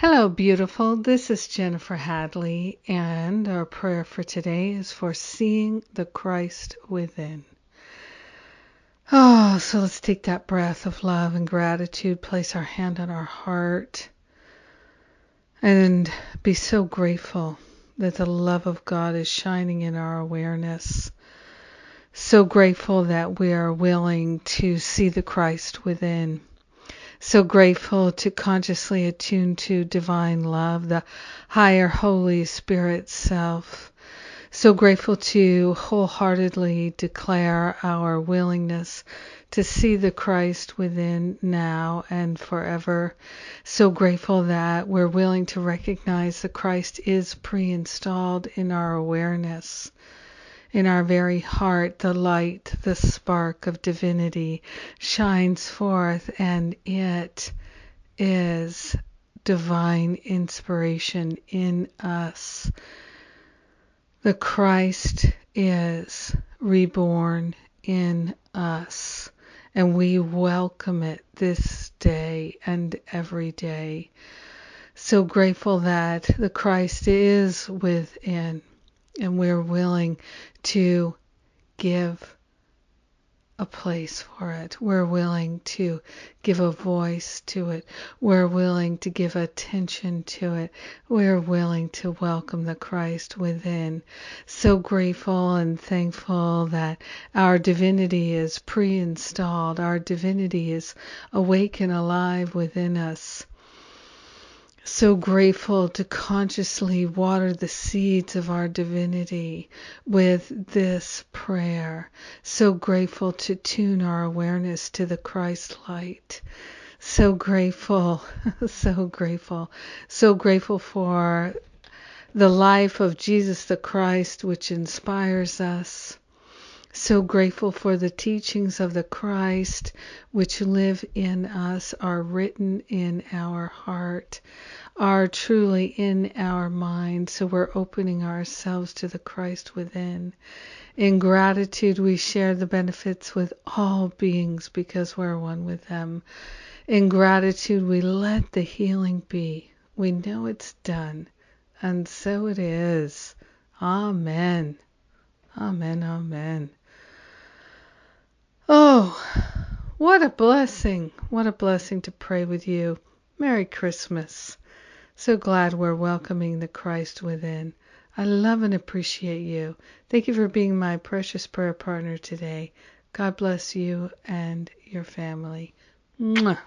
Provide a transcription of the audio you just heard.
Hello, beautiful. This is Jennifer Hadley, and our prayer for today is for seeing the Christ within. Oh, so let's take that breath of love and gratitude, place our hand on our heart, and be so grateful that the love of God is shining in our awareness. So grateful that we are willing to see the Christ within so grateful to consciously attune to divine love, the higher Holy Spirit self. So grateful to wholeheartedly declare our willingness to see the Christ within now and forever. So grateful that we're willing to recognize the Christ is pre installed in our awareness in our very heart, the light, the spark of divinity shines forth, and it is divine inspiration in us. The Christ is reborn in us, and we welcome it this day and every day. So grateful that the Christ is within and we're willing to give a place for it. We're willing to give a voice to it. We're willing to give attention to it. We're willing to welcome the Christ within. So grateful and thankful that our divinity is pre installed, our divinity is awake and alive within us so grateful to consciously water the seeds of our divinity with this prayer. So grateful to tune our awareness to the Christ light. So grateful, so grateful, so grateful for the life of Jesus the Christ, which inspires us. So grateful for the teachings of the Christ, which live in us, are written in our heart are truly in our mind. So we're opening ourselves to the Christ within. In gratitude, we share the benefits with all beings because we're one with them. In gratitude, we let the healing be. We know it's done. And so it is. Amen. Amen. Amen. Oh, what a blessing. What a blessing to pray with you. Merry Christmas. So glad we're welcoming the Christ within. I love and appreciate you. Thank you for being my precious prayer partner today. God bless you and your family. Mwah.